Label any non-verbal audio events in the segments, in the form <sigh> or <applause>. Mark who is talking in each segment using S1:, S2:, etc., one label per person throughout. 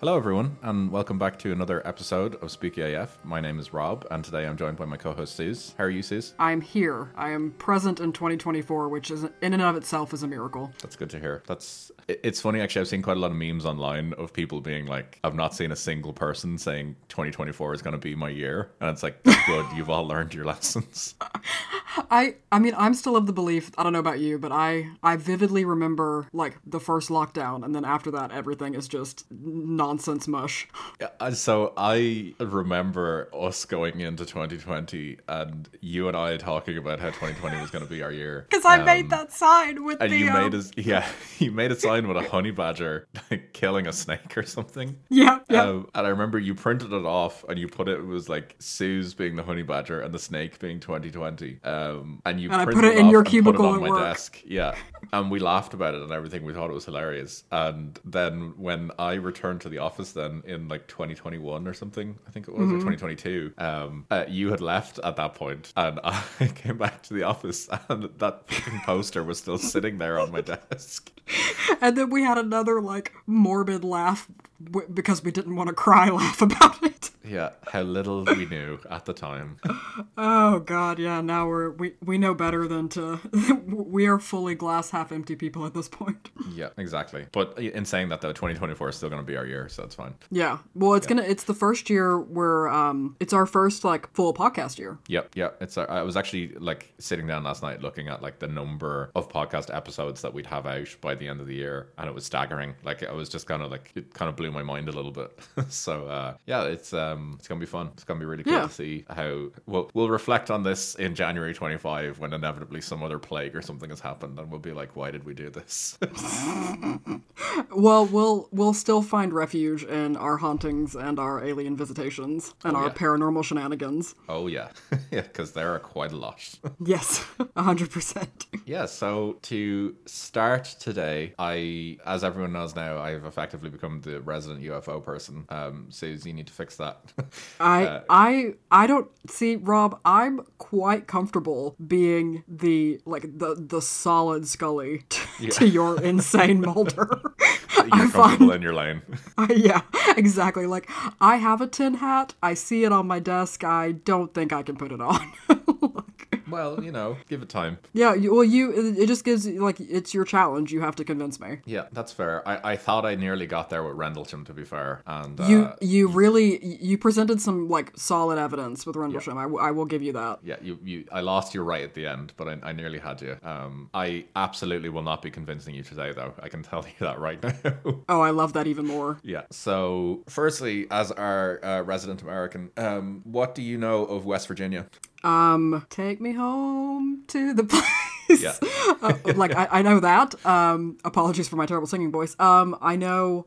S1: Hello, everyone, and welcome back to another episode of Spooky AF. My name is Rob, and today I'm joined by my co-host Suze. How are you, Suze?
S2: I'm here. I am present in 2024, which is in and of itself is a miracle.
S1: That's good to hear. That's it's funny actually. I've seen quite a lot of memes online of people being like, "I've not seen a single person saying 2024 is going to be my year," and it's like, <laughs> "Good, you've all learned your lessons." <laughs>
S2: I I mean, I'm still of the belief, I don't know about you, but I I vividly remember like the first lockdown and then after that everything is just nonsense mush.
S1: Yeah, so I remember us going into 2020 and you and I talking about how 2020 was going to be our year.
S2: Cuz I
S1: Um,
S2: made that sign with
S1: And
S2: the
S1: you
S2: um,
S1: made us, yeah, <laughs> you made a sign with a honey badger like, killing a snake or something.
S2: Yeah, yeah.
S1: Um, and I remember you printed it off and you put it, it was like Suze being the honey badger and the snake being 2020. Um, and you
S2: And I put it in
S1: off
S2: your
S1: and put
S2: cubicle
S1: it on my
S2: work.
S1: desk. Yeah. And we laughed about it and everything. We thought it was hilarious. And then when I returned to the office then in like 2021 or something, I think it was,
S2: Mm-hmm.
S1: or 2022, um, uh, you had left at that point and <laughs> I came back to the office and that fucking poster was still sitting there on my desk. <laughs>
S2: and then we had another like morbid laugh w- because we didn't want to cry <laughs> laugh about it.
S1: Yeah, how little we knew at the time.
S2: Oh god, yeah, now we're we we know better than to we are fully glass half empty people at this point. <laughs>
S1: Yeah, exactly. But in saying that, though, 2024 is still going to be our year, so it's fine.
S2: Yeah. Well, it's gonna. It's the first year where um, it's our first like full podcast year.
S1: Yep, yep. It's. uh, I was actually like sitting down last night looking at like the number of podcast episodes that we'd have out by the end of the year, and it was staggering. Like I was just kind of like it kind of blew my mind a little bit. <laughs> so uh, yeah, it's um it's gonna be fun. It's gonna be really cool
S2: Yeah.
S1: to see how we'll we'll reflect on this in January 25 when inevitably some other plague or something has happened, and we'll be like, why did we do this?
S2: Well, we'll we'll still find refuge in our hauntings and our alien visitations and
S1: Oh,
S2: our
S1: yeah.
S2: paranormal shenanigans.
S1: oh yeah, <laughs> yeah, because there are quite a lot. <laughs>
S2: Yes, a hundred percent.
S1: Yeah, so to start today, I, as everyone knows now, I've effectively become the resident UFO person. Um, Suze, you need to fix that. <laughs>
S2: I
S1: Uh,
S2: I I don't see Rob. I'm quite comfortable being the like the the solid Scully <laughs> t- to your insane Mulder. <laughs> <laughs>
S1: You're
S2: I
S1: comfortable
S2: find
S1: in your lane.
S2: Uh, yeah, exactly. Like I have a tin hat. I see it on my desk. I don't think I can put it on.
S1: Well, you know, give it time.
S2: yeah, you, well, you it, just gives you like it's your challenge. You have to convince me.
S1: Yeah, that's fair. I, I thought I nearly got there with Rendlesham, to be fair. And uh,
S2: You you really you presented some like solid evidence with Rendlesham. I, w- I will give you that.
S1: yeah, you, you, I lost you right at the end, but I, I nearly had you. Um, I absolutely will not be convincing you today, though. I can <laughs> tell you that right now.
S2: Oh, I love that even more.
S1: Yeah. So, firstly, as our uh, resident American, um, what do you know of West Virginia?
S2: Um, take me home to the <laughs> place.
S1: Yeah.
S2: uh, like I, I know that. Um, apologies for my terrible singing voice. Um, I know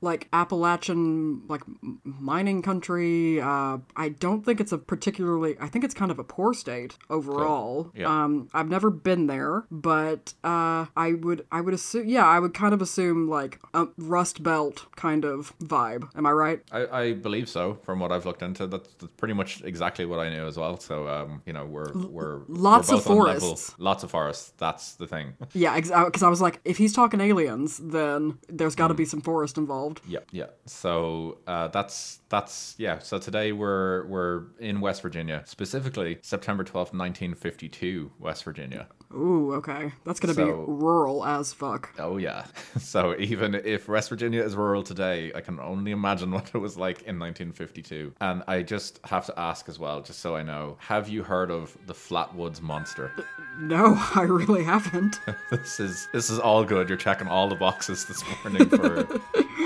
S2: like Appalachian like mining country. Uh, I don't think it's a particularly. I think it's kind of a poor state overall.
S1: Yeah.
S2: Um, I've never been there, but uh, I would I would assume yeah I would kind of assume like a Rust Belt kind of vibe. Am I right?
S1: I, I believe so. From what I've looked into, that's, that's pretty much exactly what I knew as well. So, um, you know, we're we're
S2: lots
S1: we're
S2: of
S1: both on level-
S2: forests.
S1: Lots of forests. That's the thing.
S2: Yeah, because I was like, if he's talking aliens, then there's got to be some forest involved.
S1: Yeah, yeah. So uh, that's that's yeah. So today we're we're in West Virginia, specifically September twelfth, nineteen fifty two, West Virginia.
S2: Ooh, okay. That's gonna
S1: So-
S2: be rural as fuck.
S1: Oh yeah. <laughs> So even if West Virginia is rural today, I can only imagine <laughs> what it was like in 1952. And I just have to ask as well, just so I know, have you heard of the Flatwoods Monster?
S2: No, <laughs> I really haven't.
S1: this is this is all good. You're checking all the boxes this morning for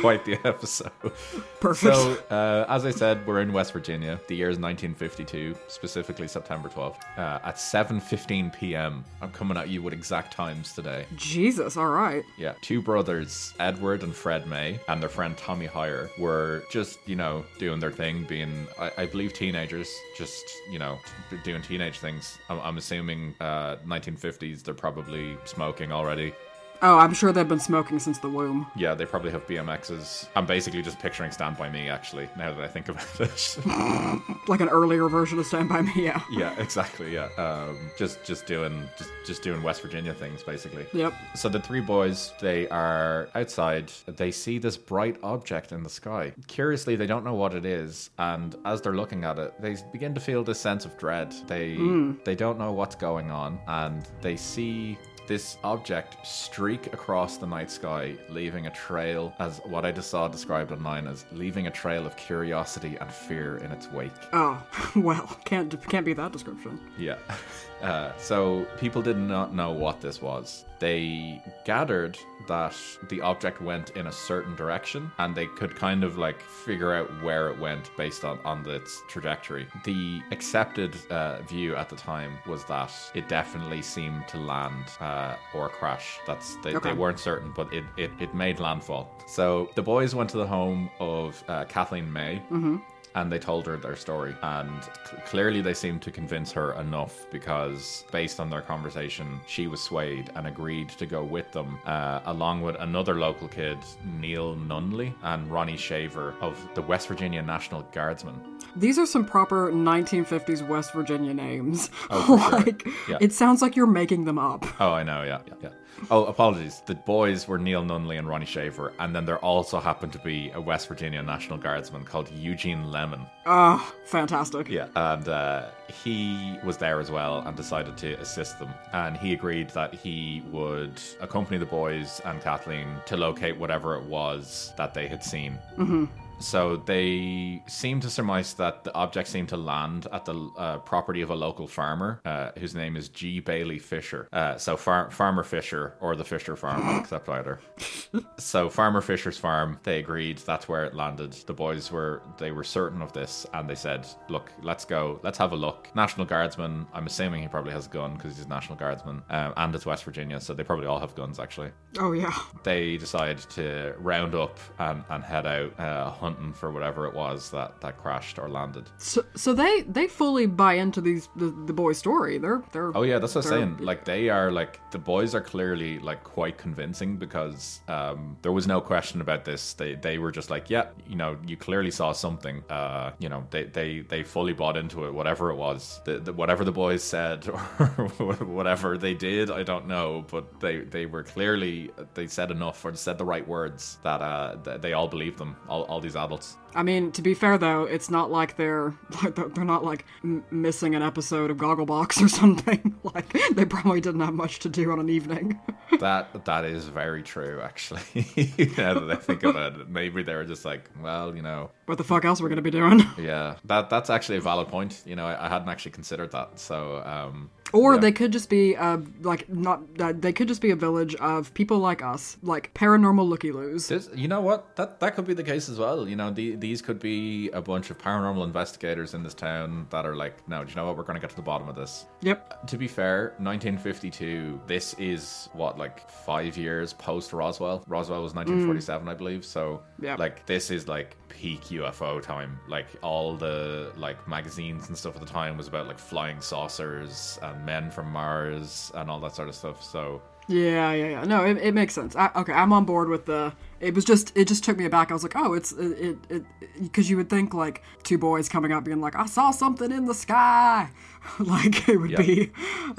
S1: quite the <laughs> episode.
S2: Perfect.
S1: So, uh, as I said, we're in West Virginia. The year is 1952, specifically September 12th. Uh, at 7:15 p.m., I'm coming at you with exact times today.
S2: Jesus, all right.
S1: Yeah, two brothers, Edward and Fred May, and their friend Tommy Hyer, were just, you know, doing their thing, being, I, I believe, teenagers, just, you know, doing teenage things. I'm, I'm assuming uh, 1950s, they're probably smoking already.
S2: Oh, I'm sure they've been smoking since the womb.
S1: Yeah, they probably have BMXs. I'm basically just picturing Stand By Me, actually, now that I think about it. <laughs>
S2: Like an earlier version of Stand By Me, yeah. <laughs>
S1: yeah, exactly. Yeah, um, just just doing just just doing West Virginia things, basically.
S2: Yep.
S1: So the three boys, they are outside. They see this bright object in the sky. Curiously, they don't know what it is, and as they're looking at it, they begin to feel this sense of dread. They they don't know what's going on, and they see this object streak across the night sky, leaving a trail, as what I just saw described online as leaving a trail of curiosity and fear in its wake.
S2: Oh, <laughs> well, can't can't be that description.
S1: Yeah. <laughs> Uh, so people did not know what this was. They gathered that the object went in a certain direction and they could kind of like figure out where it went based on, on its trajectory. The accepted uh, view at the time was that it definitely seemed to land uh, or crash. That's they,
S2: Okay.
S1: they weren't certain, but it, it, it made landfall. So the boys went to the home of uh, Kathleen May and they told her their story and c- clearly they seemed to convince her enough because based on their conversation she was swayed and agreed to go with them uh, along with another local kid neil nunley and ronnie shaver of the west virginia national guardsmen
S2: These are some proper 1950s West Virginia names.
S1: Oh, <laughs> for sure.
S2: like,
S1: Yeah.
S2: it sounds like you're making them up.
S1: oh i know yeah yeah, yeah. Oh, apologies. The boys were Neil Nunley and Ronnie Shaver, and then there also happened to be a West Virginia National Guardsman called Eugene Lemon.
S2: Oh, fantastic.
S1: Yeah, and uh, he was there as well and decided to assist them. And he agreed that he would accompany the boys and Kathleen to locate whatever it was that they had seen. Mm-hmm. So they seem to surmise that the object seemed to land at the uh, property of a local farmer, uh, whose name is G. Bailey Fisher. Uh, so far- Farmer Fisher or the Fisher Farm, accept either. <laughs> So Farmer Fisher's farm, they agreed that's where it landed. The boys were they were certain of this, and they said, "Look, let's go, let's have a look." National Guardsman. I'm assuming he probably has a gun because he's a National Guardsman, um, and it's West Virginia, so they probably all have guns. Actually,
S2: Oh, yeah.
S1: they decide to round up and, and head out uh, hunting for whatever it was that, that crashed or landed.
S2: So, so they they fully buy into these the, the boy's story. They're they're
S1: Oh yeah, that's what I'm saying. Like they are like the boys are clearly like quite convincing because um, there was no question about this. They they were just like, yeah, you know, you clearly saw something. Uh, you know, they they they fully bought into it. Whatever it was, the, the, whatever the boys said <laughs> or whatever they did, I don't know, but they they were clearly they said enough or said the right words that uh they all believed them. All all these adults.
S2: I mean, to be fair though, it's not like they're—they're <laughs> they're not like m- missing an episode of Gogglebox or <laughs> something. <laughs> like they probably didn't have much to do on an evening.
S1: That that is very true, actually. now that I think about it, maybe they were just like, well, you know,
S2: what the fuck else we're gonna be doing? <laughs>
S1: yeah, that that's actually a valid point. You know, I, I hadn't actually considered that. So, um,
S2: Or
S1: yeah.
S2: they could just be uh like not uh, they could just be a village of people like us, like paranormal looky loos.
S1: You know what? That that could be the case as well. You know, the, these could be a bunch of paranormal investigators in this town that are like, no, do you know what? We're going to get to the bottom of this.
S2: Yep.
S1: To be fair, 1952. This is what like five years post Roswell. Roswell was 1947, I believe. So,
S2: Yeah.
S1: like this is like peak UFO time. Like all the like magazines and stuff at the time was about like flying saucers and men from Mars and all that sort of stuff. So,
S2: Yeah, yeah, yeah. No, it, it makes sense. I, okay, I'm on board with the. It was just, it just took me aback. I was like, oh, it's it, it, because you would think like two boys coming up being like, I saw something in the sky, <laughs> like it would
S1: Yeah.
S2: be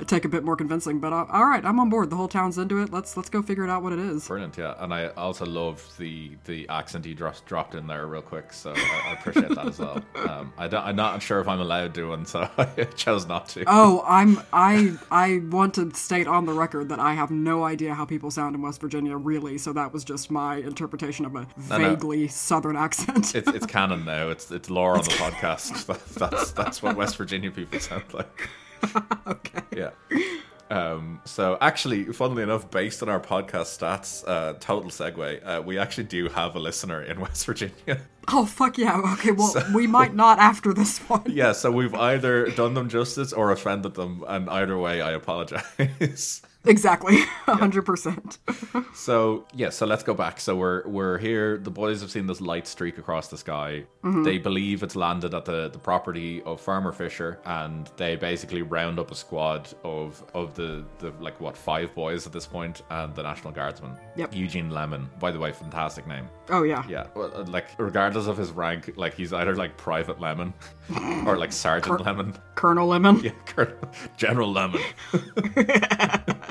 S2: take a bit more convincing. But uh, all right, I'm on board. The whole town's into it. Let's let's go figure it out what it is.
S1: Brilliant, yeah, and I also love the the accent he dropped dropped in there real quick, so I, I appreciate that as well. <laughs> Um, I don't, I'm not sure if I'm allowed to, and so <laughs> I chose not to.
S2: Oh, I'm I I want to state on the record that I have no idea how people sound in West Virginia, really. So that was just my interpretation of a
S1: no.
S2: vaguely southern accent.
S1: It's it's canon now. It's it's lore on the podcast. That's that's what West Virginia people sound <laughs> like.
S2: okay.
S1: Yeah. Um, so actually, funnily enough, based on our podcast stats, uh, total segue, uh, we actually do have a listener in <laughs> West Virginia.
S2: Oh fuck yeah. Okay, well we might not after this one.
S1: yeah, so we've either done them justice or offended them, and either way, I apologize. <laughs>
S2: Exactly. 100%. <laughs>
S1: So yeah, so let's go back. So we're we're here. The boys have seen this light streak across the sky. They believe it's landed at the, the property of Farmer Fisher, and they basically round up a squad of of the, the like what five boys at this point, and the National Guardsman.
S2: Yep.
S1: Eugene Lemon, by the way, fantastic name.
S2: Oh, yeah.
S1: Yeah, well, uh, like regardless of his rank, like he's either like Private Lemon <laughs> or like Sergeant Lemon.
S2: Colonel Lemon.
S1: Yeah, Colonel- General Lemon. <laughs>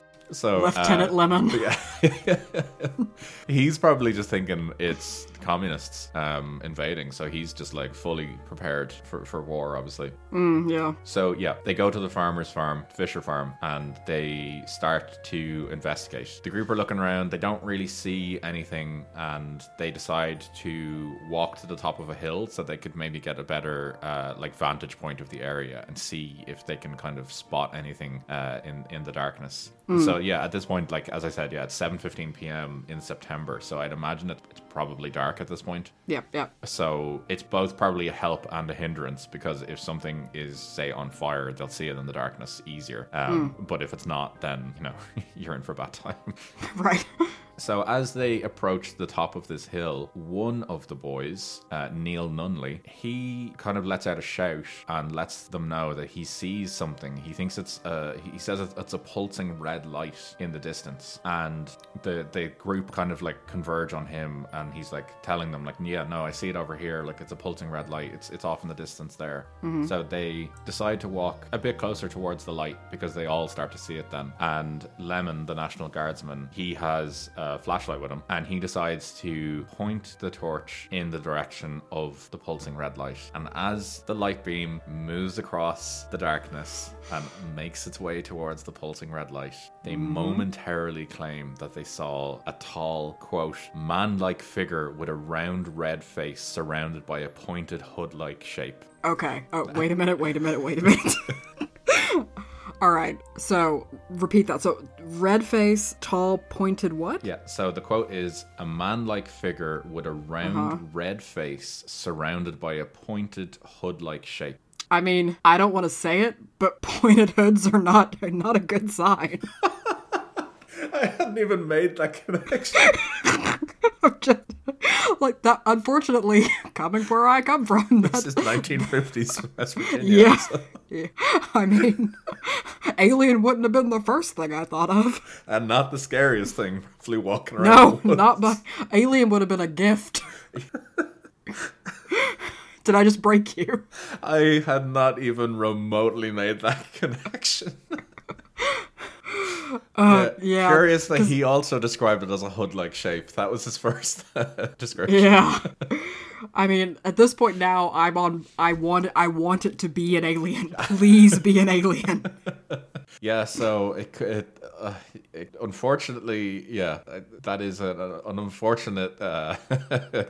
S1: so uh,
S2: Lieutenant Lemon. <laughs>
S1: yeah. <laughs> he's probably just thinking it's communists um, invading, so he's just like fully prepared for, for war, obviously.
S2: Mm, yeah.
S1: So yeah, they go to the farmer's farm, Fisher Farm, and they start to investigate. The group are looking around, they don't really see anything, and they decide to walk to the top of a hill so they could maybe get a better uh, like vantage point of the area and see if they can kind of spot anything uh, in in the darkness. So yeah, at this point, like as I said, yeah, it's 7:15 p.m. in September, so I'd imagine it, it's probably dark at this point.
S2: Yep, yep.
S1: So it's both probably a help and a hindrance because if something is, say, on fire, they'll see it in the darkness easier. Um, But if it's not, then, you know, <laughs> you're in for a bad time. <laughs>
S2: Right.
S1: So as they approach the top of this hill, one of the boys, uh, Neil Nunley, he kind of lets out a shout and lets them know that he sees something. He thinks it's, uh, he says it's it's a pulsing red light in the distance, and the the group kind of like converge on him, and he's like telling them like, yeah, no, I see it over here. Like it's a pulsing red light. It's it's off in the distance there. So they decide to walk a bit closer towards the light because they all start to see it then. And Lemon, the National Guardsman, he has flashlight with him, and he decides to point the torch in the direction of the pulsing red light. And as the light beam moves across the darkness and makes its way towards the pulsing red light, they mm-hmm. momentarily claim that they saw a tall, quote, man-like figure with a round red face surrounded by a pointed hood-like shape.
S2: Okay. Oh, <laughs> wait a minute, wait a minute, wait a minute. <laughs> All right. So, repeat that. So, red face, tall, pointed what?
S1: Yeah, so the quote is a man like figure with a round uh-huh. red face surrounded by a pointed hood like shape.
S2: I mean, I don't want to say it, but <laughs> pointed hoods are not are not a good sign. <laughs>
S1: I hadn't even made that connection. <laughs>
S2: Just <laughs> like that. Unfortunately, <laughs> coming where I come from,
S1: this
S2: that's
S1: is 1950s <laughs> West Virginia.
S2: yeah.
S1: so-
S2: yeah. I mean, Alien wouldn't have been the first thing I thought of.
S1: And not the scariest thing, flew walking around.
S2: No, not by Alien would have been a gift. Did I just break you?
S1: I had not even remotely made that connection.
S2: Uh, yeah.
S1: Curious that he also described it as a hood like shape. That was his <laughs> first description.
S2: Yeah. I mean, at this point now, I'm on. I want. I want it to be an alien. <laughs> Please be an alien. <laughs>
S1: Yeah, so it, it, uh, it unfortunately, yeah, uh, that is an, an unfortunate uh.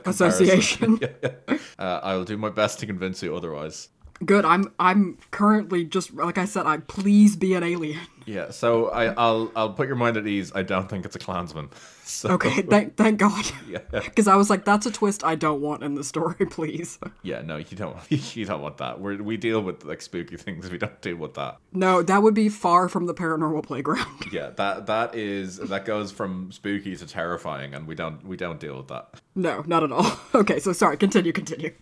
S2: Association.
S1: Yeah. Uh, I'll do my best to convince you otherwise.
S2: Good. I'm. I'm currently just like I said. I please be an alien.
S1: Yeah, so I, I'll I'll put your mind at ease. I don't think it's a Klansman. <laughs> So,
S2: Okay. Thank. Thank God.
S1: Yeah, <laughs>
S2: Because I was like, that's a twist I don't want in the story. <laughs> Please.
S1: yeah, no, you don't you don't want that. We we deal with like spooky things. We don't deal with that.
S2: No, that would be far from the paranormal playground.
S1: Yeah, that that is that goes from spooky to terrifying, and we don't we don't deal with that.
S2: No, not at all. Okay. So sorry. Continue. Continue.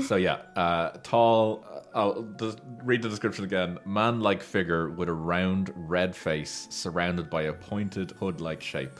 S1: So yeah, uh, tall. I'll read the description again. Man-like figure with a round red face, surrounded by a pointed hood-like shape.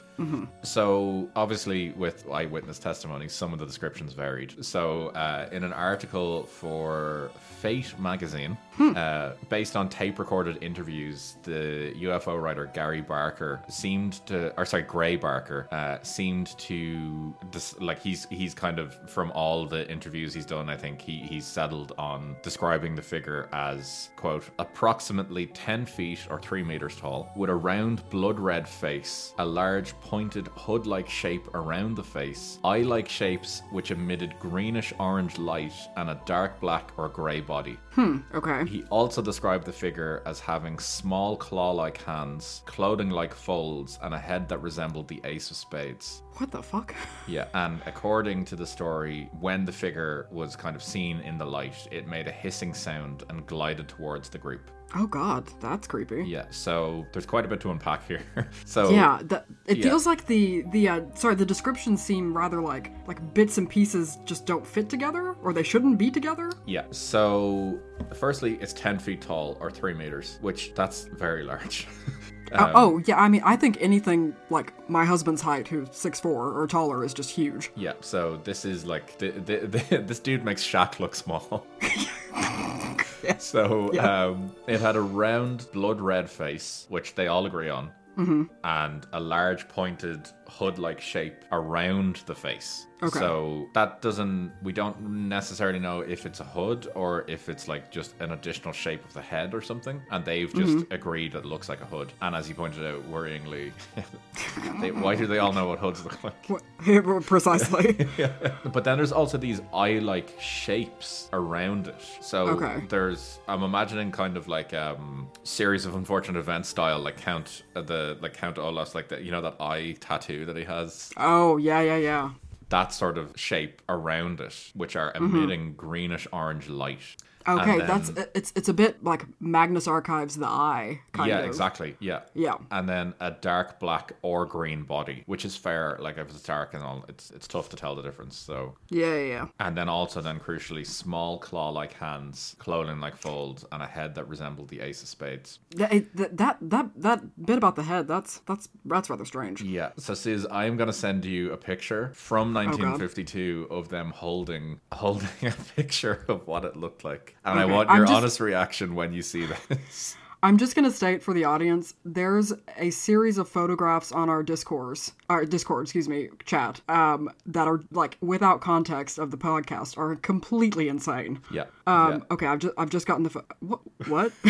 S1: So obviously, with eyewitness testimony, some of the descriptions varied. So uh, in an article for Fate magazine, uh, based on tape-recorded interviews, the UFO writer Gary Barker seemed to, or sorry, Gray Barker uh, seemed to, dis- like he's he's kind of from all the interviews he's done. I think he he's settled on describing the figure as quote approximately ten feet or three meters tall, with a round blood red face, a large pointed hood-like shape around the face, eye-like shapes which emitted greenish orange light, and a dark black or grey body.
S2: Hmm, okay.
S1: He also described the figure as having small claw like hands, clothing like folds, and a head that resembled the Ace of Spades.
S2: What the fuck?
S1: Yeah, and according to the story, when the figure was kind of seen in the light, it made a hissing sound and glided towards the group.
S2: Oh God, that's creepy.
S1: Yeah, so there's quite a bit to unpack here. <laughs> so
S2: Yeah, that, it
S1: Yeah.
S2: feels like the the uh, sorry the descriptions seem rather like like bits and pieces just don't fit together or they shouldn't be together.
S1: Yeah. So, firstly, it's 10 feet tall or 3 meters, which that's very large. <laughs>
S2: Uh, oh yeah, I mean I think anything like my husband's height, who's six four or taller, is just huge.
S1: yeah. So, this is like, the, the, <laughs> the, this dude makes Shaq look small. <laughs> So,
S2: Yeah.
S1: um, it had a round, blood red face, which they all agree on,
S2: Mm-hmm.
S1: and a large, pointed hood like shape around the face.
S2: Okay.
S1: So that doesn't, we don't necessarily know if it's a hood or if it's like just an additional shape of the head or something. And they've just
S2: Mm-hmm.
S1: agreed that it looks like a hood. And as you pointed out, worryingly, <laughs> they, why do they all know what hoods look like? <laughs> <laughs>
S2: What- Precisely.
S1: But then there's also these eye-like shapes around it. So
S2: Okay.
S1: there's, I'm imagining kind of like um series of unfortunate events style, like Count uh, the like Count Olaf, like that. You know that eye tattoo that he has.
S2: oh yeah, yeah, yeah.
S1: That sort of shape around it, which are emitting greenish orange light.
S2: Okay,
S1: then-
S2: that's it's it's a bit like Magnus Archives the Eye kind
S1: yeah,
S2: of.
S1: exactly. Yeah.
S2: Yeah.
S1: And then a dark black or green body, which is fair. Like if it's dark and all, it's it's tough to tell the difference. So
S2: Yeah, yeah, yeah.
S1: And then also then crucially small claw-like hands, clothing-like folds, and a head that resembled the ace of spades.
S2: That, that that that bit about the head that's that's that's rather strange.
S1: Yeah. So Sis, I am gonna send you a picture from oh,
S2: God.
S1: 1952 of them holding holding <laughs> a picture of what it looked like, and I
S2: Okay,
S1: want
S2: I'm
S1: your
S2: just-
S1: honest reaction when you see this.
S2: I'm just gonna state for the audience, there's a series of photographs on our discourse, our Discord, excuse me, chat, um, that are like without context of the podcast are completely insane.
S1: yeah.
S2: Um,
S1: yeah.
S2: okay, I've just I've just gotten the pho- what <laughs> what <laughs>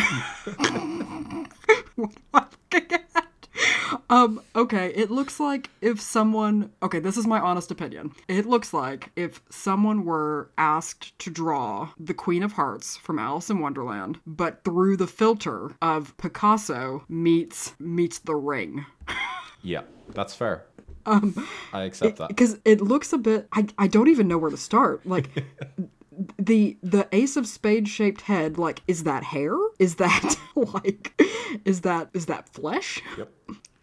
S2: what am I looking at? Um, okay, it looks like if someone okay, this is my honest opinion. It looks like if someone were asked to draw the Queen of Hearts from Alice in Wonderland, but through the filter of Picasso meets meets the ring.
S1: Yeah. That's fair.
S2: Um,
S1: I accept that.
S2: because it looks a bit I, I don't even know where to start like <laughs> the the ace of spade shaped head like is that hair is that <laughs> like is that is that flesh
S1: Yep.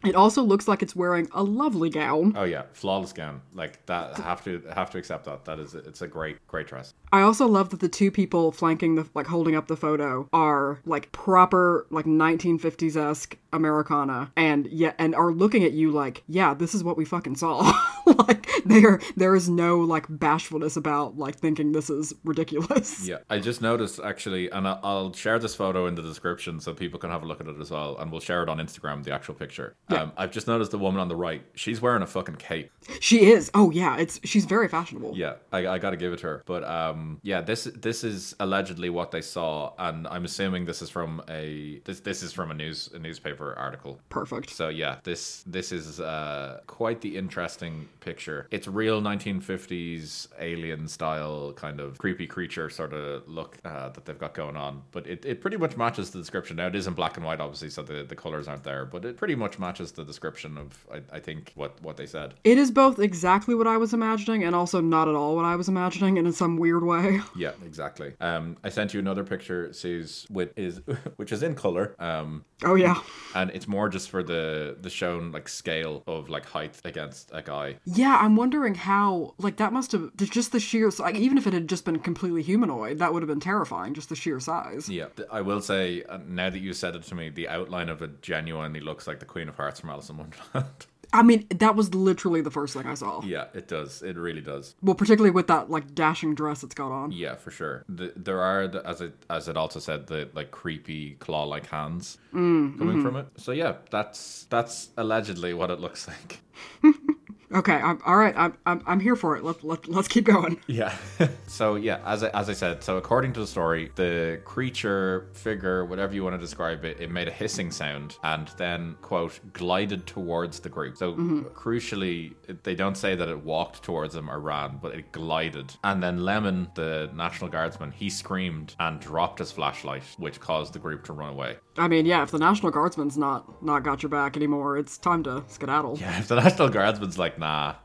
S2: It also looks like it's wearing a lovely gown
S1: Oh yeah, flawless gown. Like that. Have to have to accept that. That is it's a great great dress.
S2: i also love that the two people flanking the like holding up the photo are like proper like 1950s-esque americana and yeah and are looking at you like yeah this is what we fucking saw <laughs> like there there is no like bashfulness about like thinking this is ridiculous
S1: Yeah, I just noticed actually, and I'll share this photo in the description so people can have a look at it as well, and we'll share it on Instagram, the actual picture. Um, I've just noticed the woman on the right, she's wearing a fucking cape.
S2: She is. Oh yeah, it's she's very fashionable.
S1: Yeah, I, I got to give it to her. But um, yeah, this this is allegedly what they saw, and I'm assuming this is from a this this is from a news a newspaper article.
S2: Perfect.
S1: So yeah, this this is uh, quite the interesting picture. It's real 1950s alien style kind of creepy creature sort of look uh, that they've got going on. But it, it pretty much matches the description. Now it is in black and white, obviously, so the, the colors aren't there. But it pretty much matches the description of I, I think what what they said.
S2: It is both exactly what I was imagining and also not at all what I was imagining and in some weird way. <laughs>
S1: Yeah, exactly. Um, I sent you another picture, Suze, with is <laughs> which is in color. Um,
S2: Oh yeah.
S1: and it's more just for the the shown like scale of like height against a guy.
S2: Yeah, I'm wondering how like that must have just the sheer like even if it had just been completely humanoid, that would have been terrifying just the sheer size.
S1: Yeah, I will say uh, now that you said it to me, the outline of it genuinely looks like the Queen of Hearts from Alice in Wonderland.
S2: I mean, that was literally the first thing I saw.
S1: yeah, it does. It really does.
S2: Well, particularly with that like dashing dress it's got on.
S1: Yeah, for sure. The, there are, the, as it as it also said, the like creepy claw-like hands mm, coming mm-hmm. from it. So yeah, that's that's allegedly what it looks <laughs> like.
S2: Okay, I'm all right. I'm I'm, I'm here for it. Let, let, let's keep going. <laughs>
S1: Yeah. <laughs> so yeah, as I, as I said, so according to the story, the creature, figure, whatever you want to describe it, it made a hissing sound and then quote glided towards the group. So mm-hmm. crucially, they don't say that it walked towards them or ran, but it glided. And then Lemon, the National Guardsman, he screamed and dropped his flashlight, which caused the group to run away.
S2: I mean, yeah, if the National Guardsman's not not got your back anymore, it's time to skedaddle.
S1: Yeah, if the National Guardsman's like, nah.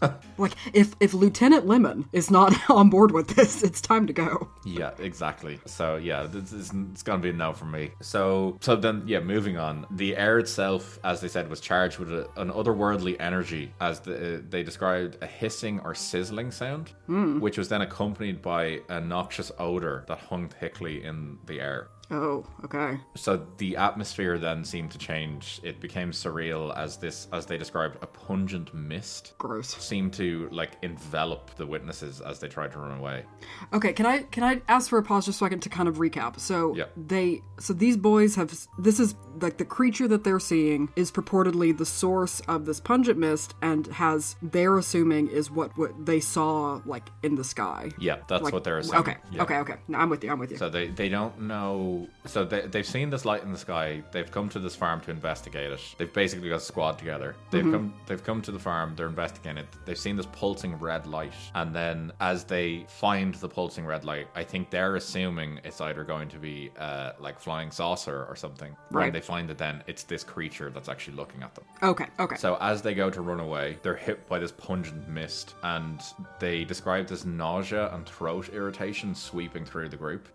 S1: <laughs>
S2: Like if if Lieutenant Lemon is not <laughs> on board with this, it's time to go.
S1: Yeah, exactly. So yeah, this is it's gonna be a no from me. So so then yeah, moving on. The air itself, as they said, was charged with a, an otherworldly energy, as the, uh, they described a hissing or sizzling sound, hmm. which was then accompanied by a noxious odor that hung thickly in the air.
S2: Oh, okay.
S1: So the atmosphere then seemed to change. It became surreal as this, as they described, a pungent mist
S2: Gross.
S1: seemed to like envelop the witnesses as they tried to run away.
S2: Okay, can I can I ask for a pause just so I can to kind of recap? So
S1: Yeah.
S2: they so these boys have this is like the creature that they're seeing is purportedly the source of this pungent mist and has they're assuming is what what they saw like in the sky.
S1: Yeah, that's
S2: Like,
S1: what they're assuming.
S2: Okay,
S1: Yeah.
S2: okay, okay. No, I'm with you. I'm with you.
S1: So they, they don't know. So they, they've seen this light in the sky. They've come to this farm to investigate it. They've basically got a squad together. They've come they've come to the farm. They're investigating it. They've seen this pulsing red light, and then as they find the pulsing red light, I think they're assuming it's either going to be uh, like flying saucer or something.
S2: Right.
S1: they find it, then it's this creature that's actually looking at them.
S2: okay, okay.
S1: So as they go to run away, they're hit by this pungent mist, and they describe this nausea and throat irritation sweeping through the group,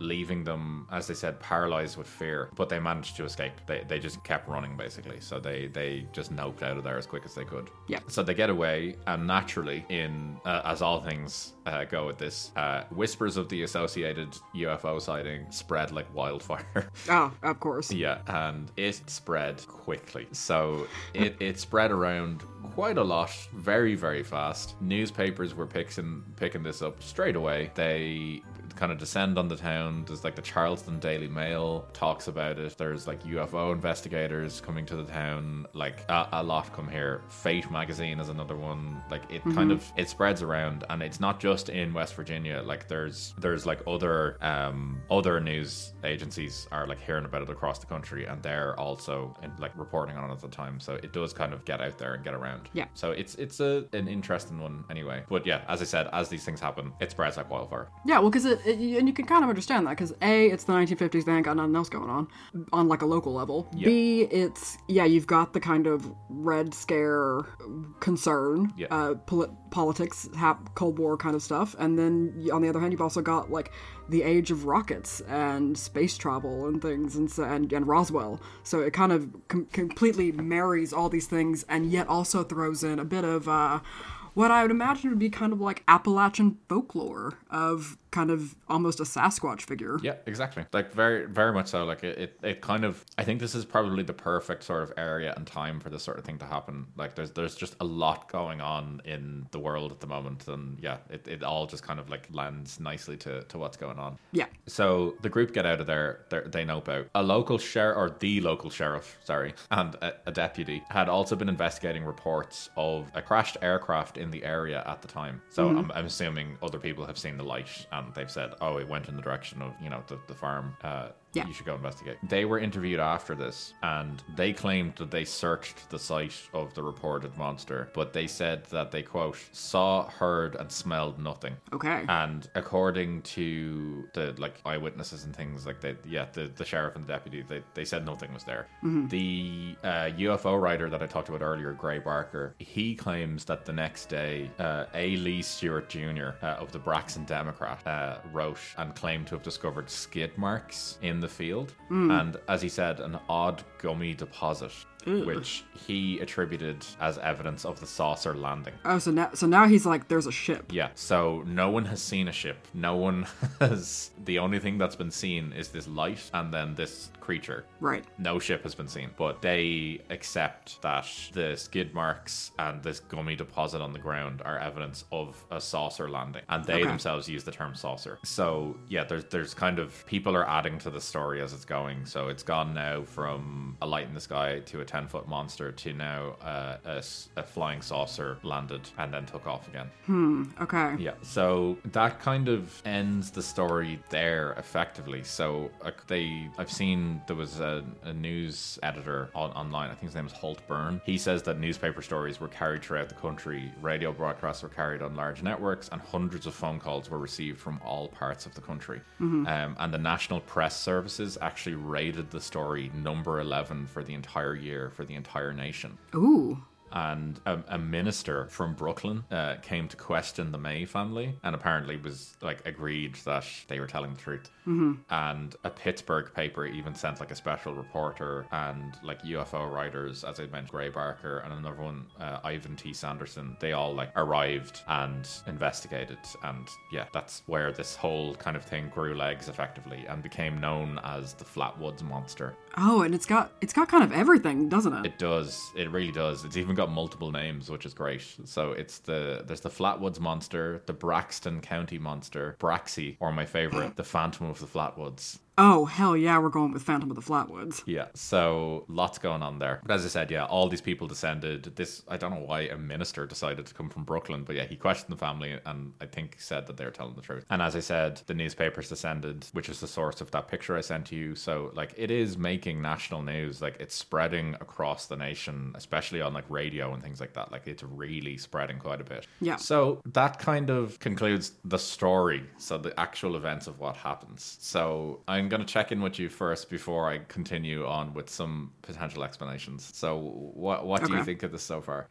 S1: leaving them, as they said, paralyzed with fear. But they managed to escape. They, they just kept running basically. So they they just noped out of there as quick as they could.
S2: Yeah.
S1: So they get away, and naturally, in uh, as all things uh, go with this, uh, whispers of the associated UFO sighting spread like wildfire. <laughs>
S2: oh, of course.
S1: Yeah, and it spread quickly. So it, it spread around quite a lot, very, very fast. Newspapers were picking picking this up straight away. They kind of descend on the town. There's like the Charleston Daily Mail talks about it. There's like UFO investigators coming to the town. Like a, a lot come here. Fate magazine is another one. Like it kind of it spreads around, and it's not just in West Virginia. Like there's there's like other um other news agencies are like hearing about it across the country, and they're also in, like reporting on it at the time. So it does kind of get out there and get around.
S2: Yeah.
S1: So it's it's a an interesting one anyway. But yeah, as I said, as these things happen, it spreads like wildfire.
S2: Yeah, well, because it, and you can kind of understand that because a, it's the 1950s, they ain't got nothing else going on, on like a local level. B, it's yeah, you've got the kind of Red Scare concern,
S1: Yeah.
S2: uh, poli- politics, hap- Cold War kind of stuff, and then on the other hand, you've also got like the age of rockets and space travel and things, and and, and Roswell. So it kind of com- completely marries all these things, and yet also throws in a bit of. Uh, what I would imagine would be kind of like Appalachian folklore of kind of almost a Sasquatch figure.
S1: Yeah, exactly. Like very, very much so. Like it, it, it kind of. I think this is probably the perfect sort of area and time for this sort of thing to happen. Like there's, there's just a lot going on in the world at the moment, and yeah, it, it all just kind of like lands nicely to, to what's going on.
S2: Yeah.
S1: So the group get out of there. They nope out. A local sheriff, or the local sheriff, sorry, and a, a deputy had also been investigating reports of a crashed aircraft in the area at the time. So mm-hmm. I'm, I'm assuming other people have seen the light and they've said, "Oh, it went in the direction of you know the, the farm." Uh,
S2: Yeah.
S1: You should go investigate. They were interviewed after this, and they claimed that they searched the site of the reported monster, but they said that they quote saw, heard, and smelled nothing.
S2: Okay.
S1: And according to the like eyewitnesses and things like that, yeah, the, the sheriff and the deputy, they, they said nothing was there. The uh, UFO writer that I talked about earlier, Gray Barker, he claims that the next day, uh, A. Lee Stewart Jr. Uh, of the Braxton Democrat uh, wrote and claimed to have discovered skid marks in the field, and as he said, an odd gummy deposit. Which he attributed as evidence of the saucer landing.
S2: oh, so now so now he's like, there's a ship.
S1: Yeah, so no one has seen a ship. No one <laughs> has. The only thing that's been seen is this light and then this creature.
S2: Right.
S1: No ship has been seen, but they accept that the skid marks and this gummy deposit on the ground are evidence of a saucer landing, and they
S2: Okay.
S1: themselves use the term saucer. So yeah, there's there's kind of people are adding to the story as it's going. So it's gone now from a light in the sky to a ten foot monster to now uh, a, a flying saucer landed and then took off again.
S2: Okay.
S1: Yeah, so that kind of ends the story there effectively. So uh, they, I've seen there was a, a news editor on, online. I think his name is Holt Byrne. He says that newspaper stories were carried throughout the country, radio broadcasts were carried on large networks, and hundreds of phone calls were received from all parts of the country. Um, and the National Press Services actually rated the story number eleven for the entire year for the entire nation.
S2: Ooh.
S1: And a, a minister from Brooklyn uh, came to question the May family, and apparently was like agreed that they were telling the truth. Mm-hmm. And a Pittsburgh paper even sent like a special reporter and like UFO writers, as I mentioned, Gray Barker and another one, uh, Ivan T. Sanderson. They all like arrived and investigated, and yeah, that's where this whole kind of thing grew legs effectively and became known as the Flatwoods Monster.
S2: Oh, and it's got it's got kind of everything, doesn't it?
S1: It does. It really does. It's even got multiple names, which is great. So it's the there's the Flatwoods monster, the Braxton County monster, Braxy, or my favorite, the Phantom of the Flatwoods.
S2: Oh hell yeah, we're going with Phantom of the Flatwoods.
S1: Yeah, so lots going on there. But as I said, yeah, all these people descended. This I don't know why a minister decided to come from Brooklyn, but yeah, he questioned the family and I think said that they were telling the truth. And as I said, the newspapers descended, which is the source of that picture I sent to you. So like it is making national news. Like it's spreading across the nation, especially on like radio and things like that. Like it's really spreading quite a bit.
S2: Yeah.
S1: So that kind of concludes the story. So the actual events of what happens. So I'm going to check in with you first before I continue on with some potential explanations. So what what do you think of this so far?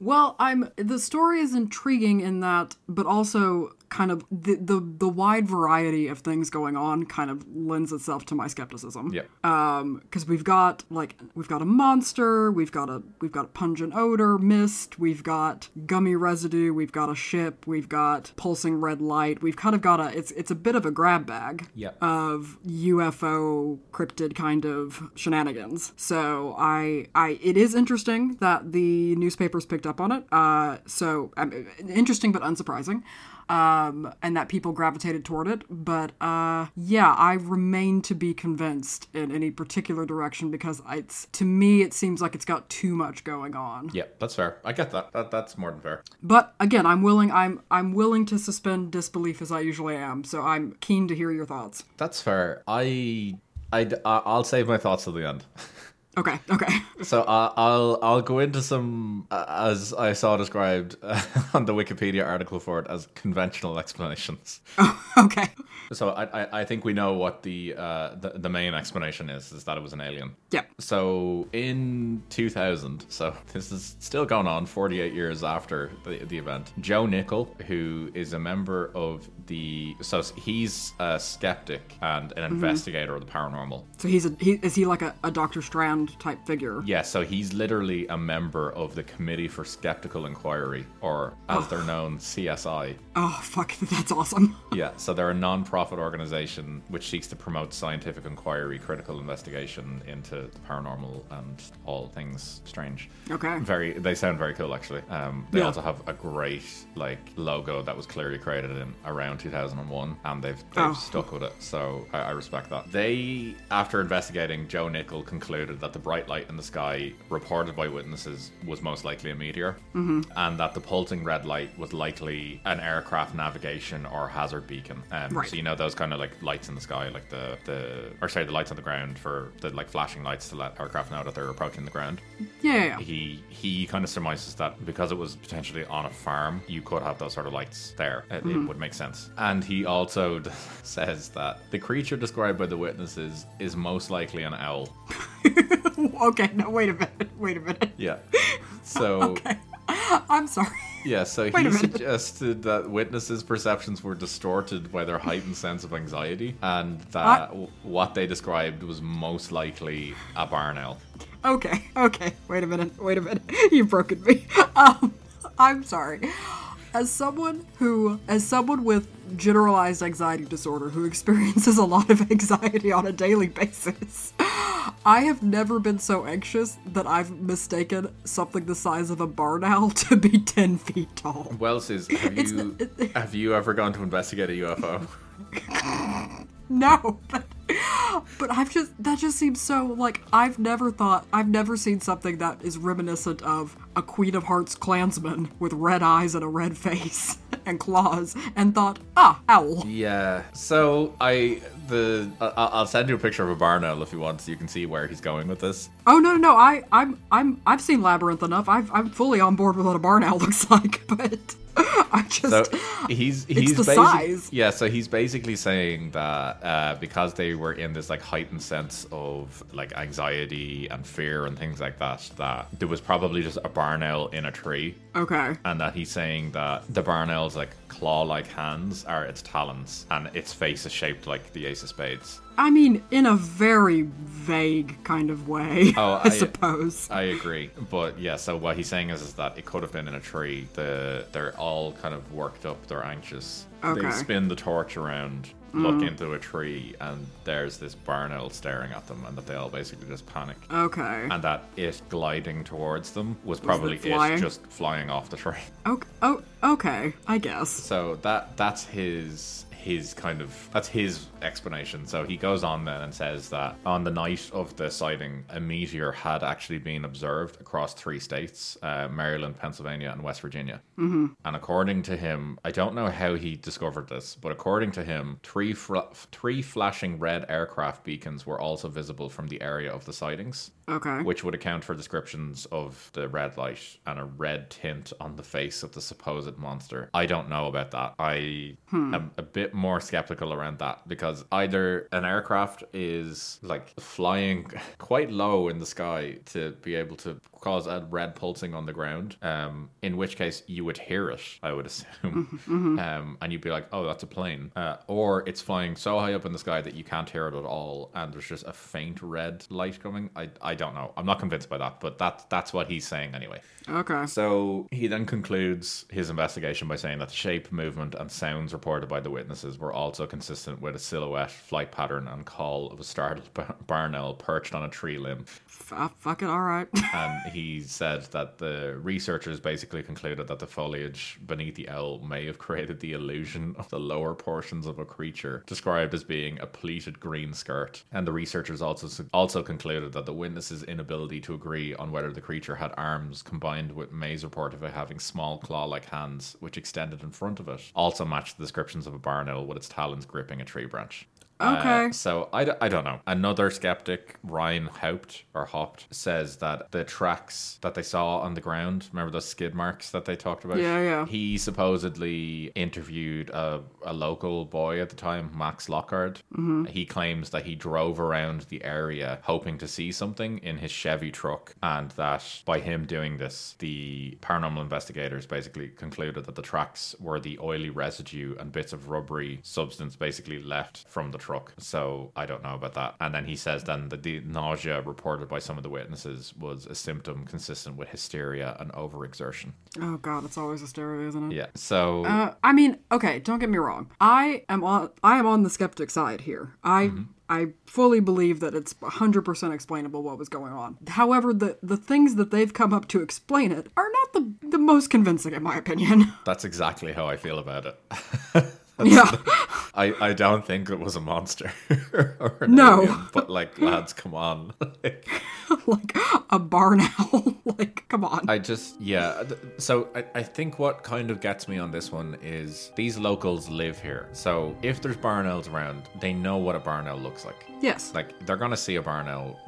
S2: Well, I'm the story is intriguing in that, but also kind of the the, the wide variety of things going on kind of lends itself to my skepticism.
S1: Yeah.
S2: Um, because we've got like we've got a monster, we've got a we've got a pungent odor, mist, we've got gummy residue, we've got a ship, we've got pulsing red light, we've kind of got a it's it's a bit of a grab bag
S1: Yeah.
S2: of UFO cryptid kind of shenanigans. So I I it is interesting that the newspapers picked up on it. Uh, so um, interesting but unsurprising. Um, and that people gravitated toward it, but uh, yeah, I remain to be convinced in any particular direction because it's to me it seems like it's got too much going on.
S1: yeah, that's fair. I get that. that. That's more than fair.
S2: But again, I'm willing I'm I'm willing to suspend disbelief as I usually am. So I'm keen to hear your thoughts.
S1: That's fair. I I I'll save my thoughts till the end. <laughs>
S2: Okay, okay. <laughs>
S1: So uh, I'll I'll go into some uh, as I saw described uh, <laughs> on the Wikipedia article for it as conventional explanations. <laughs>
S2: okay.
S1: So I, I, I think we know what the, uh, the the main explanation is is that it was an alien.
S2: Yeah.
S1: So in 2000, so this is still going on 48 years after the, the event. Joe Nickell, who is a member of the so he's a skeptic and an investigator of the paranormal.
S2: So he's a he is he like a, a Doctor Strand type figure?
S1: Yeah, so he's literally a member of the Committee for Skeptical Inquiry, or as they're known, CSI.
S2: Oh fuck, <laughs> that's awesome.
S1: Yeah, so they're a non-profit organization which seeks to promote scientific inquiry, critical investigation into the paranormal and all things strange.
S2: Okay.
S1: Very, they sound very cool actually. Um, they
S2: Yeah.
S1: also have a great like logo that was clearly created in around 2001, and they've they've
S2: Oh.
S1: stuck with it. So I, I respect that. They, after investigating, Joe Nickell concluded that the bright light in the sky reported by witnesses was most likely a meteor, mm-hmm. and that the pulsing red light was likely an aircraft navigation or hazard beacon. Um,
S2: Right.
S1: So you know those kind of like lights in the sky, like the the or sorry, the lights on the ground for the like flashing lights to let aircraft know that they're approaching the ground
S2: Yeah, yeah, yeah.
S1: he he kind of surmises that because it was potentially on a farm, you could have those sort of lights there. It, it would make sense. And he also <laughs> says that the creature described by the witnesses is most likely an owl. <laughs> <laughs>
S2: okay, no, wait a minute. Wait a minute.
S1: Yeah. So <laughs>
S2: Okay. I'm sorry.
S1: yeah, so he suggested that witnesses' perceptions were distorted by their heightened sense of anxiety, and that
S2: I-
S1: what they described was most likely a barn owl.
S2: Okay, okay. Wait a minute. Wait a minute. <laughs> You've broken me. Um, I'm sorry. As someone who, as someone with generalized anxiety disorder who experiences a lot of anxiety on a daily basis, I have never been so anxious that I've mistaken something the size of a barn owl <laughs> to be 10 feet tall.
S1: Wells is have
S2: It's
S1: you
S2: the-
S1: have you ever gone to investigate a UFO? <laughs>
S2: No, but but I've just that just seems so like I've never thought I've never seen something that is reminiscent of a Queen of Hearts Klansman with red eyes and a red face and claws and thought ah owl.
S1: Yeah. So I the I- I'll send you a picture of a barn owl if you want, so you can see where he's going with this.
S2: Oh no no no I I'm I'm I've seen Labyrinth enough I've I'm fully on board with what a barn owl <laughs> looks like but <laughs> I just
S1: So he's he's
S2: the
S1: basi-
S2: size.
S1: Yeah, so he's basically saying that uh, because they were in this like heightened sense of like anxiety and fear and things like that, that there was probably just a barn owl in a tree,
S2: okay.
S1: and that he's saying that the barn owl's like claw-like hands are its talons, and its face is shaped like the ace of spades.
S2: I mean, in a very vague kind of way, <laughs>
S1: Oh,
S2: I,
S1: I-
S2: suppose.
S1: I agree, but yeah. So what he's saying is, is that it could have been in a tree. The they're all kind of worked up. They're anxious.
S2: Okay.
S1: They spin the torch around, look mm. into a tree, and there's this barn owl staring at them, and that they all basically just panic.
S2: okay.
S1: And that it gliding towards them was probably
S2: it
S1: it just flying off the tree.
S2: okay. Oh, okay. I guess.
S1: So that that's his his kind of that's his explanation. So he goes on then and says that on the night of the sighting, a meteor had actually been observed across three states: uh, Maryland, Pennsylvania, and West Virginia. Mm-hmm. And according to him, I don't know how he discovered this, but according to him, three fla- three flashing red aircraft beacons were also visible from the area of the sightings
S2: Okay.
S1: which would account for descriptions of the red light and a red tint on the face of the supposed monster. I don't know about that. I am a bit more skeptical around that because either an aircraft is like flying <laughs> quite low in the sky to be able to cause a red pulsing on the ground, um, in which case you would hear it, I would assume, um, and you'd be like, oh, that's a plane, uh, or it's flying so high up in the sky that you can't hear it at all, and there's just a faint red light coming. I, I don't know. I'm not convinced by that, but that that's what he's saying anyway.
S2: Okay.
S1: So he then concludes his investigation by saying that the shape, movement, and sounds reported by the witnesses were also consistent with a silhouette, flight pattern, and call of a startled <laughs> bar- barn owl perched on a tree limb.
S2: F- uh, fuck it. All right.
S1: And <laughs> he said that the researchers basically concluded that the foliage beneath the owl may have created the illusion of the lower portions of a creature described as being a pleated green skirt. And the researchers also also concluded that the witnesses' inability to agree on whether the creature had arms combined with May's report of it having small claw-like hands which extended in front of it also matched the descriptions of a barn owl with its talons gripping a tree branch.
S2: Okay.
S1: Uh, so I, d- I don't know. Another skeptic, Ryan Haupt or Hopt, says that the tracks that they saw on the ground, remember those skid marks that they talked about?
S2: Yeah, yeah.
S1: He supposedly interviewed a, a local boy at the time, Max Lockhart.
S2: Mm-hmm.
S1: He claims that he drove around the area hoping to see something in his Chevy truck, and that by him doing this, the paranormal investigators basically concluded that the tracks were the oily residue and bits of rubbery substance basically left from the truck. So I don't know about that. And then he says then that the nausea reported by some of the witnesses was a symptom consistent with hysteria and overexertion.
S2: oh god, it's always hysteria, isn't it?
S1: Yeah. So
S2: Uh, I mean, okay, don't get me wrong. I am on I am on the skeptic side here. I I fully believe that it's 100% explainable what was going on. However, the the things that they've come up to explain it are not the the most convincing in my opinion. <laughs>
S1: that's exactly how I feel about it. <laughs>
S2: yeah.
S1: I, I don't think it was a monster <laughs>
S2: No.
S1: alien, but like lads, come on. <laughs> <laughs>
S2: like a barn owl. like, come on.
S1: I just yeah. So I, I think what kind of gets me on this one is these locals live here. So if there's barn owls around, they know what a barn owl looks like.
S2: yes.
S1: Like they're gonna see a barn owl.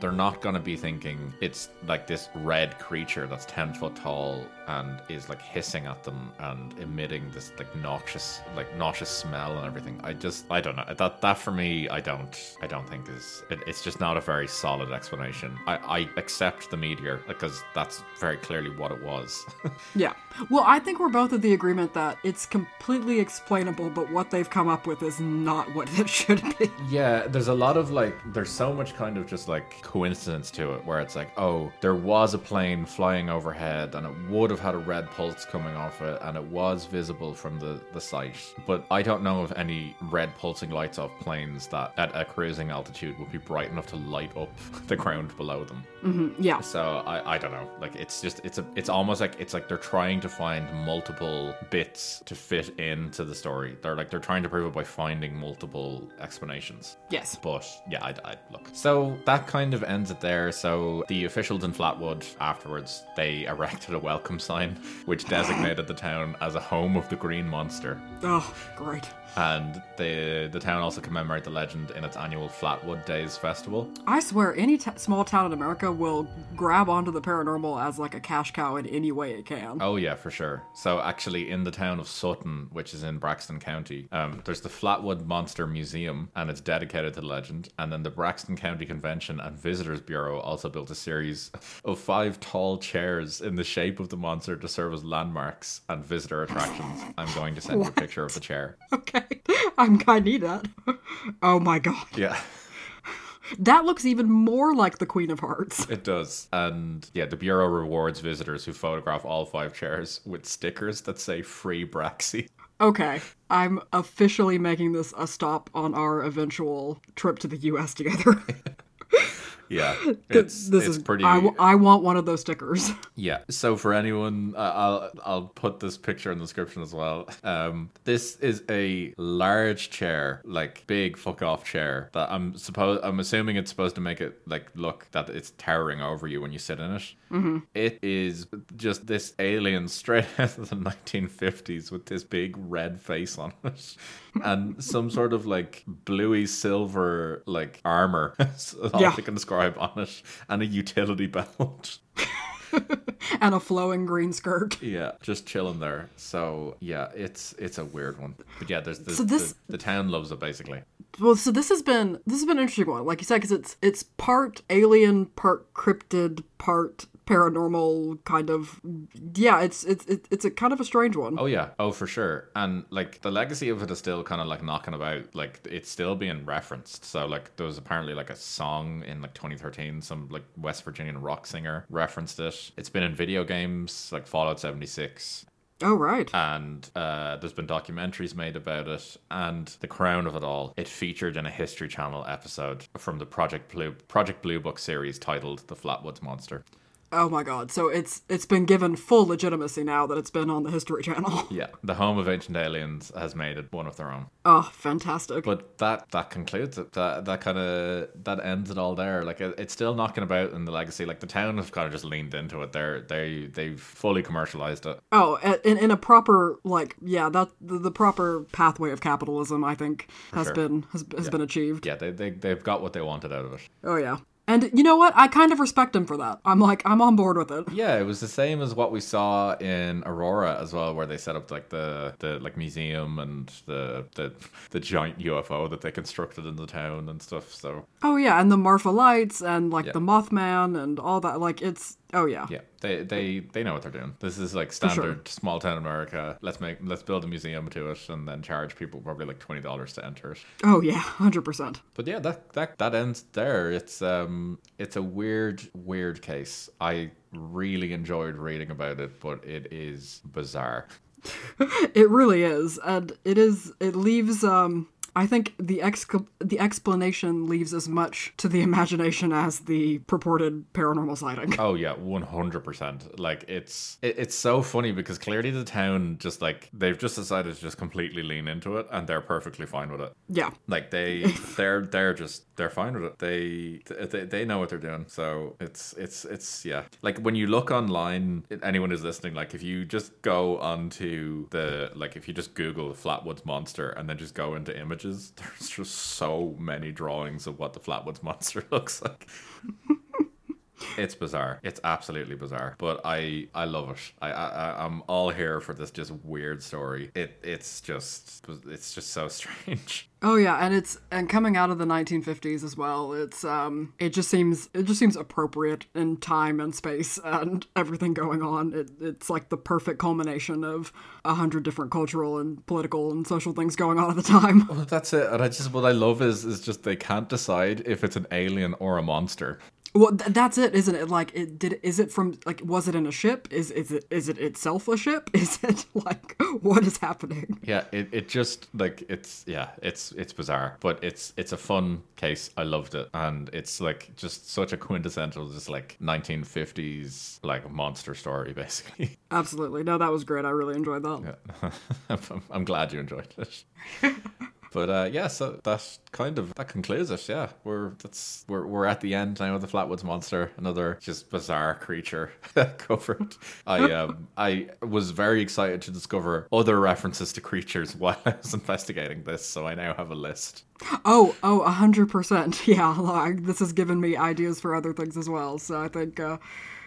S1: They're not gonna be thinking it's like this red creature that's ten foot tall and is like hissing at them and emitting this like noxious like nauseous smell and everything. I just I don't know that that for me I don't I don't think is it, it's just not a very solid explanation. I I accept the meteor because that's very clearly what it was. <laughs>
S2: Yeah. Well, I think we're both of the agreement that it's completely explainable, but what they've come up with is not what it <laughs> should be.
S1: Yeah, there's a lot of like, there's so much kind of just like coincidence to it where it's like, oh, there was a plane flying overhead and it would have had a red pulse coming off it and it was visible from the, the site. But I don't know of any red pulsing lights off planes that at a cruising altitude would be bright enough to light up <laughs> the ground below them.
S2: Mm-hmm, yeah.
S1: So I, I don't know. Like it's just it's a it's almost like it's like they're trying to find multiple bits to fit into the story. They're like they're trying to prove it by finding multiple explanations.
S2: Yes.
S1: But yeah, I, I look. So that kind kind of ends it there. So the officials in Flatwood afterwards they <laughs> erected a welcome sign which designated the town as a home of the Green Monster.
S2: Oh, great.
S1: And the the town also commemorated the legend in its annual Flatwood Days festival.
S2: I swear, any t- small town in America will grab onto the paranormal as like a cash cow in any way it can.
S1: Oh yeah, for sure. So actually, in the town of Sutton, which is in Braxton County, um, there's the Flatwood Monster Museum, and it's dedicated to the legend. And then the Braxton County Convention and Visitors Bureau also built a series <laughs> of five tall chairs in the shape of the monster to serve as landmarks and visitor attractions. I'm going to send you a <laughs> picture of the chair.
S2: Okay, <laughs> I'm I need that. Oh my god,
S1: Yeah.
S2: that looks even more like the Queen of Hearts.
S1: It does. And yeah, the Bureau rewards visitors who photograph all five chairs with stickers that say free Braxy.
S2: Okay, I'm officially making this a stop on our eventual trip to the U.S. together. <laughs>
S1: Yeah. <laughs> It's,
S2: this
S1: it's
S2: is
S1: pretty.
S2: I want one of those stickers. <laughs>
S1: Yeah. So for anyone, uh, I'll I'll put this picture in the description as well. Um, this is a large chair, like big fuck off chair that I'm supposed. I'm assuming it's supposed to make it like look that it's towering over you when you sit in it. Mm-hmm. It is just this alien straight <laughs> out of the 1950s with this big red face on it. <laughs> And some sort of like bluey silver like armor, <laughs>
S2: Yeah.
S1: I can describe on it, and a utility belt.
S2: and a flowing green skirt.
S1: Yeah, just chilling there. So yeah, it's it's a weird one. But yeah, there's the
S2: So this-
S1: the, the town loves it basically.
S2: Well, so this has been this has been an interesting one, like you said, because it's it's part alien, part cryptid, part paranormal kind of. Yeah, it's it's it's a kind of a strange one.
S1: Oh yeah, oh for sure. And like the legacy of it is still kind of like knocking about. Like it's still being referenced. So like there was apparently like a song in like 2013. Some like West Virginian rock singer referenced it. It's been in video games like Fallout 76.
S2: Oh right.
S1: and uh, there's been documentaries made about it. And the crown of it all, it featured in a History Channel episode from the Project Blue Project Blue Book series titled "The Flatwoods Monster."
S2: Oh my god. So it's it's been given full legitimacy now that it's been on the History Channel. <laughs>
S1: Yeah, the home of ancient aliens has made it one of their own.
S2: Oh, fantastic.
S1: But that that concludes it. That that kind of that ends it all there. Like it, it's still knocking about in the legacy. Like the town have kind of just leaned into it. They're they they've fully commercialized it.
S2: Oh, in, in a proper like yeah, that the, the proper pathway of capitalism, I think, has
S1: sure.
S2: been has, has been achieved.
S1: Yeah, they they they've got what they wanted out of it.
S2: Oh yeah, and you know what? I kind of respect him for that. I'm like I'm on board with it.
S1: Yeah, it was the same as what we saw in Aurora as well, where they set up like the the like museum and the the the giant UFO that they constructed in the town and stuff. So
S2: Oh yeah, and the Marfa lights and like
S1: Yeah.
S2: the Mothman and all that. Like it's oh yeah.
S1: yeah, they they they know what they're doing. This is like standard small town America. Let's make let's build a museum to it and then charge people probably like twenty dollars to enter it.
S2: Oh yeah, <laughs> hundred percent.
S1: But yeah, that that that ends there. It's um it's a weird weird case. I really enjoyed reading about it, but it is bizarre. <laughs>
S2: It really is, and it is. It leaves. Um, I think the ex the explanation leaves as much to the imagination as the purported paranormal sighting.
S1: Oh yeah, one hundred percent. Like it's it, it's so funny because clearly the town just like they've just decided to just completely lean into it, and they're perfectly fine with it.
S2: Yeah.
S1: Like they <laughs> they're they're just they're fine with it. They they, they know what they're doing. So it's it's it's yeah. Like when you look online, anyone who's listening, like if you just go onto the like if you just Google the Flatwoods monster and then just go into images, <laughs> there's just so many drawings of what the Flatwoods monster <laughs> looks like. <laughs> It's bizarre. It's absolutely bizarre. But I I love it. I, I I'm all here for this just weird story. It it's just it's just so <laughs> strange.
S2: Oh yeah, and it's and coming out of the 1950s as well. It's um, it just seems it just seems appropriate in time and space and everything going on. It, it's like the perfect culmination of a hundred different cultural and political and social things going on at the time.
S1: Well, that's it. And I just what I love is is just they can't decide if it's an alien or a monster.
S2: Well, th- that's it, isn't it? Like, it did. Is it from like? Was it in a ship? Is is it is it itself a ship? <laughs> Is it like what is happening?
S1: Yeah, it, it just like it's yeah, it's it's bizarre, but it's it's a fun case. I loved it, and it's like just such a quintessential, just like 1950s like monster story, <laughs> basically.
S2: Absolutely. No, that was great. I really enjoyed that. <laughs>
S1: I'm, I'm glad you enjoyed it. But uh, yeah, so that kind of that concludes it. Yeah, we're that's we're we're at the end now of the Flatwoods Monster, another just bizarre creature <laughs> covered. I <laughs> um I was very excited to discover other references to creatures <laughs> while I was investigating this, so I now have a list.
S2: Oh, oh, a hundred percent. Yeah, like, this has given me ideas for other things as well. So I think uh,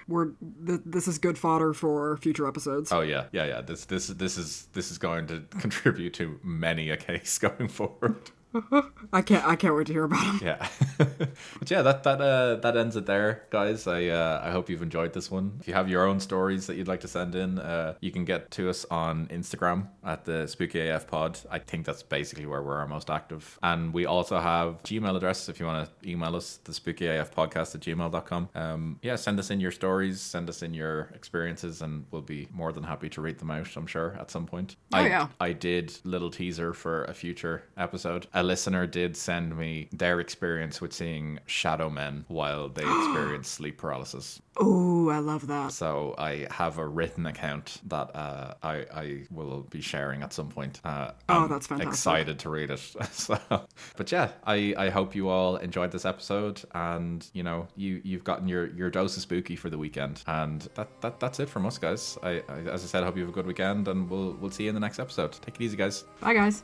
S2: we're th- this is good fodder for future episodes.
S1: Oh yeah, yeah, yeah. This this this is this is going to <laughs> contribute to many a case <laughs> going forward. <laughs>
S2: I can't. I can't wait to hear about them.
S1: Yeah, <laughs> but yeah, that that uh, that ends it there, guys. I uh, I hope you've enjoyed this one. If you have your own stories that you'd like to send in, uh, you can get to us on Instagram at the Spooky AF Pod. I think that's basically where we're our most active, and we also have Gmail address if you want to email us, the Spooky AF Podcast at gmail.com. Um, yeah, send us in your stories, send us in your experiences, and we'll be more than happy to read them out. I'm sure at some point.
S2: Oh,
S1: I,
S2: yeah.
S1: I did little teaser for a future episode. Listener did send me their experience with seeing shadow men while they <gasps> experienced sleep paralysis.
S2: Oh, I love that.
S1: So I have a written account that uh, I I will be sharing at some point. Uh,
S2: Oh,
S1: I'm
S2: that's fantastic.
S1: Excited to read it. <laughs> so, but yeah, I, I hope you all enjoyed this episode, and you know you you've gotten your your dose of spooky for the weekend, and that, that that's it from us, guys. I, I as I said, I hope you have a good weekend, and we'll we'll see you in the next episode. Take it easy, guys.
S2: Bye, guys.